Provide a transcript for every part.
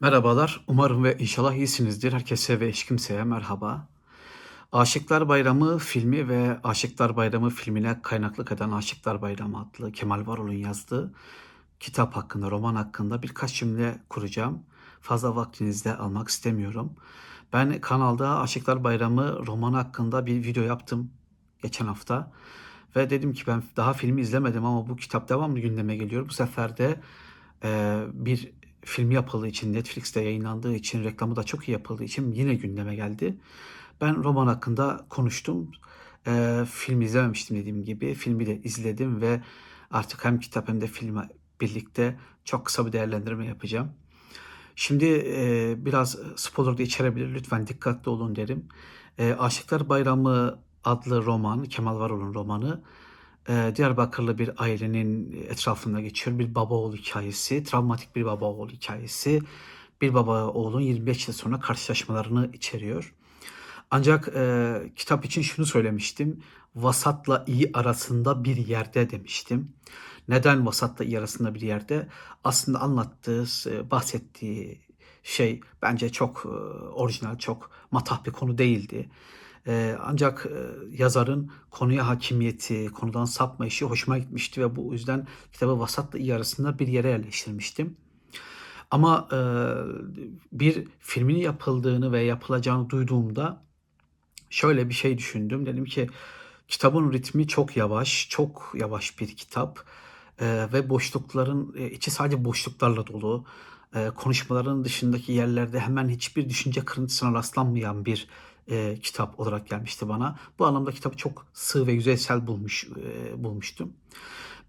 Merhabalar, umarım ve inşallah iyisinizdir. Herkese ve hiç kimseye merhaba. Aşıklar Bayramı filmi ve Aşıklar Bayramı filmine kaynaklık eden Aşıklar Bayramı adlı Kemal Varol'un yazdığı kitap hakkında, roman hakkında birkaç cümle kuracağım. Fazla vaktinizi de almak istemiyorum. Ben kanalda Aşıklar Bayramı romanı hakkında bir video yaptım geçen hafta. Ve dedim ki ben daha filmi izlemedim ama bu kitap devamlı gündeme geliyor. Bu sefer de bir film yapıldığı için, Netflix'te yayınlandığı için, reklamı da çok iyi yapıldığı için yine gündeme geldi. Ben roman hakkında konuştum. E, filmi izlememiştim dediğim gibi. Filmi de izledim ve artık hem kitap hem de filme birlikte çok kısa bir değerlendirme yapacağım. Şimdi e, biraz spoiler da içerebilir. Lütfen dikkatli olun derim. E, Aşıklar Bayramı adlı roman, Kemal Varol'un romanı e, Diyarbakırlı bir ailenin etrafında geçiyor. Bir baba oğul hikayesi, travmatik bir baba oğul hikayesi. Bir baba oğulun 25 yıl sonra karşılaşmalarını içeriyor. Ancak e, kitap için şunu söylemiştim. Vasatla iyi arasında bir yerde demiştim. Neden vasatla iyi arasında bir yerde? Aslında anlattığı, bahsettiği şey bence çok e, orijinal, çok matah bir konu değildi. E, ancak e, yazarın konuya hakimiyeti, konudan sapmayışı hoşuma gitmişti ve bu yüzden kitabı vasatla iyi arasında bir yere yerleştirmiştim. Ama e, bir filmini yapıldığını ve yapılacağını duyduğumda şöyle bir şey düşündüm. Dedim ki kitabın ritmi çok yavaş, çok yavaş bir kitap e, ve boşlukların e, içi sadece boşluklarla dolu. E, konuşmaların dışındaki yerlerde hemen hiçbir düşünce kırıntısına rastlanmayan bir e, kitap olarak gelmişti bana. Bu anlamda kitabı çok sığ ve yüzeysel bulmuş e, bulmuştum.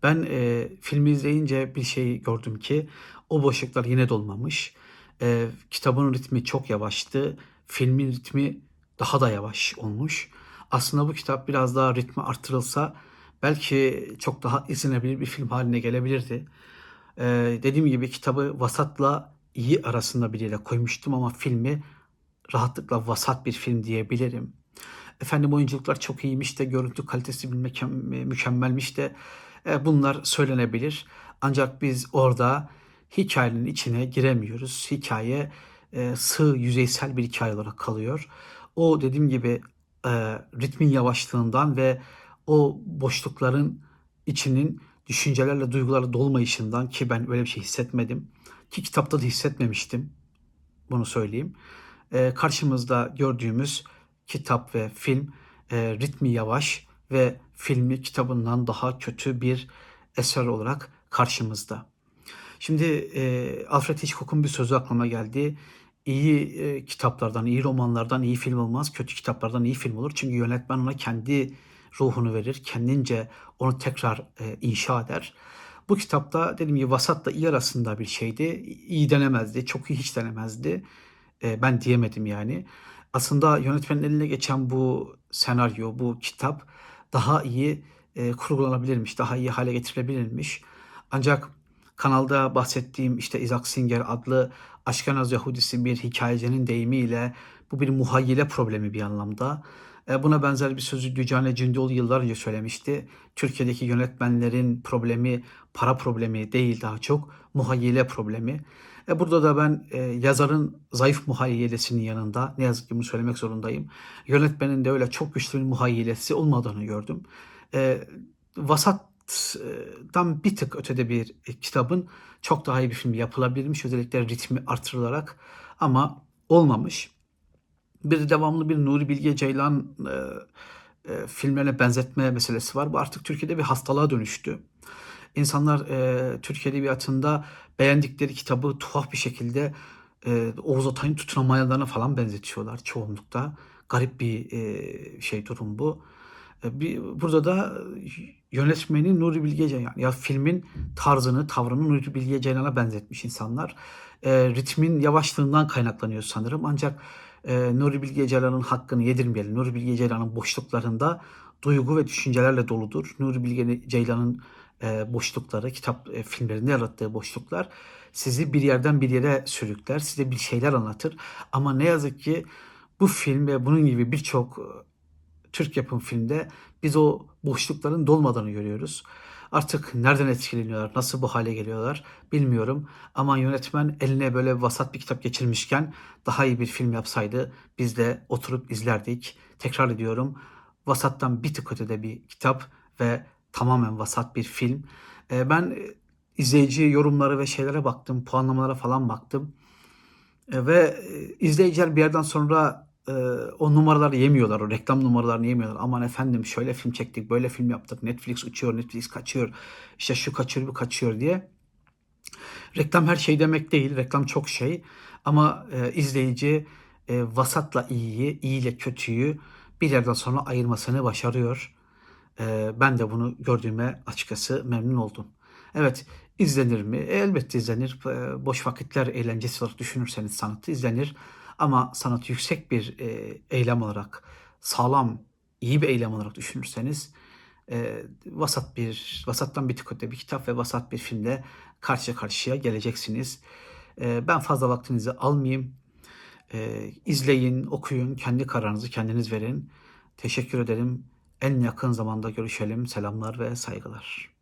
Ben e, filmi izleyince bir şey gördüm ki o boşluklar yine dolmamış. E, kitabın ritmi çok yavaştı. Filmin ritmi daha da yavaş olmuş. Aslında bu kitap biraz daha ritmi artırılsa belki çok daha izlenebilir bir film haline gelebilirdi. Ee, dediğim gibi kitabı vasatla iyi arasında bir yere koymuştum ama filmi rahatlıkla vasat bir film diyebilirim. Efendim oyunculuklar çok iyiymiş de görüntü kalitesi mükemmelmiş de e, bunlar söylenebilir. Ancak biz orada hikayenin içine giremiyoruz. Hikaye e, sığ, yüzeysel bir hikaye olarak kalıyor. O dediğim gibi e, ritmin yavaşlığından ve o boşlukların içinin düşüncelerle, duygularla dolmayışından ki ben öyle bir şey hissetmedim. Ki kitapta da hissetmemiştim. Bunu söyleyeyim. E, karşımızda gördüğümüz kitap ve film e, ritmi yavaş ve filmi kitabından daha kötü bir eser olarak karşımızda. Şimdi e, Alfred Hitchcock'un bir sözü aklıma geldi. İyi e, kitaplardan, iyi romanlardan iyi film olmaz, kötü kitaplardan iyi film olur. Çünkü yönetmen ona kendi ruhunu verir, kendince onu tekrar inşa eder. Bu kitapta dediğim gibi vasatla iyi arasında bir şeydi. İyi denemezdi, çok iyi hiç denemezdi. E, ben diyemedim yani. Aslında yönetmenin eline geçen bu senaryo, bu kitap daha iyi e, kurgulanabilirmiş, daha iyi hale getirilebilirmiş. Ancak kanalda bahsettiğim işte Isaac Singer adlı Aşkenaz Yahudisi bir hikayecinin deyimiyle bu bir muhayyile problemi bir anlamda. E, buna benzer bir sözü Dücane Cündoğlu yıllar önce söylemişti. Türkiye'deki yönetmenlerin problemi para problemi değil daha çok muhayyile problemi. E burada da ben e, yazarın zayıf muhayyilesinin yanında ne yazık ki bunu söylemek zorundayım. Yönetmenin de öyle çok güçlü bir muhayyilesi olmadığını gördüm. E, vasattan bir tık ötede bir kitabın çok daha iyi bir film yapılabilirmiş. Özellikle ritmi artırılarak ama olmamış. Bir de devamlı bir Nuri Bilge Ceylan e, e, filmlerine benzetme meselesi var. Bu artık Türkiye'de bir hastalığa dönüştü. İnsanlar e, Türk Edebiyatı'nda beğendikleri kitabı tuhaf bir şekilde e, Oğuz Atay'ın tutunamayanlarına falan benzetiyorlar çoğunlukta. Garip bir e, şey durum bu. E, bir, burada da yönetmeni Nuri Bilge Ceylan ya filmin tarzını, tavrını Nuri Bilge Ceylan'a benzetmiş insanlar. E, ritmin yavaşlığından kaynaklanıyor sanırım. Ancak e, Nuri Bilge Ceylan'ın hakkını yedirmeyelim. Nuri Bilge Ceylan'ın boşluklarında duygu ve düşüncelerle doludur. Nuri Bilge Ceylan'ın e, boşlukları, kitap e, filmlerinde yarattığı boşluklar sizi bir yerden bir yere sürükler, size bir şeyler anlatır. Ama ne yazık ki bu film ve bunun gibi birçok e, Türk yapım filmde biz o boşlukların dolmadığını görüyoruz. Artık nereden etkileniyorlar, nasıl bu hale geliyorlar bilmiyorum. Ama yönetmen eline böyle vasat bir kitap geçirmişken daha iyi bir film yapsaydı biz de oturup izlerdik. Tekrar ediyorum vasattan bir tık ötede bir kitap ve tamamen vasat bir film. Ee, ben e, izleyici yorumları ve şeylere baktım, puanlamalara falan baktım. E, ve e, izleyiciler bir yerden sonra e, o numaraları yemiyorlar, o reklam numaralarını yemiyorlar. Aman efendim şöyle film çektik, böyle film yaptık, Netflix uçuyor, Netflix kaçıyor, işte şu kaçıyor, bu kaçıyor diye. Reklam her şey demek değil, reklam çok şey. Ama e, izleyici e, vasatla iyiyi, iyi ile kötüyü bir yerden sonra ayırmasını başarıyor. E, ben de bunu gördüğüme açıkçası memnun oldum. Evet, izlenir mi? E, elbette izlenir. E, boş vakitler eğlencesi olarak düşünürseniz sanatı izlenir. Ama sanatı yüksek bir e, eylem olarak, sağlam, iyi bir eylem olarak düşünürseniz e, vasat bir, vasattan bir tık öte bir kitap ve vasat bir filmle karşı karşıya geleceksiniz. E, ben fazla vaktinizi almayayım. E, izleyin, okuyun, kendi kararınızı kendiniz verin. Teşekkür ederim. En yakın zamanda görüşelim. Selamlar ve saygılar.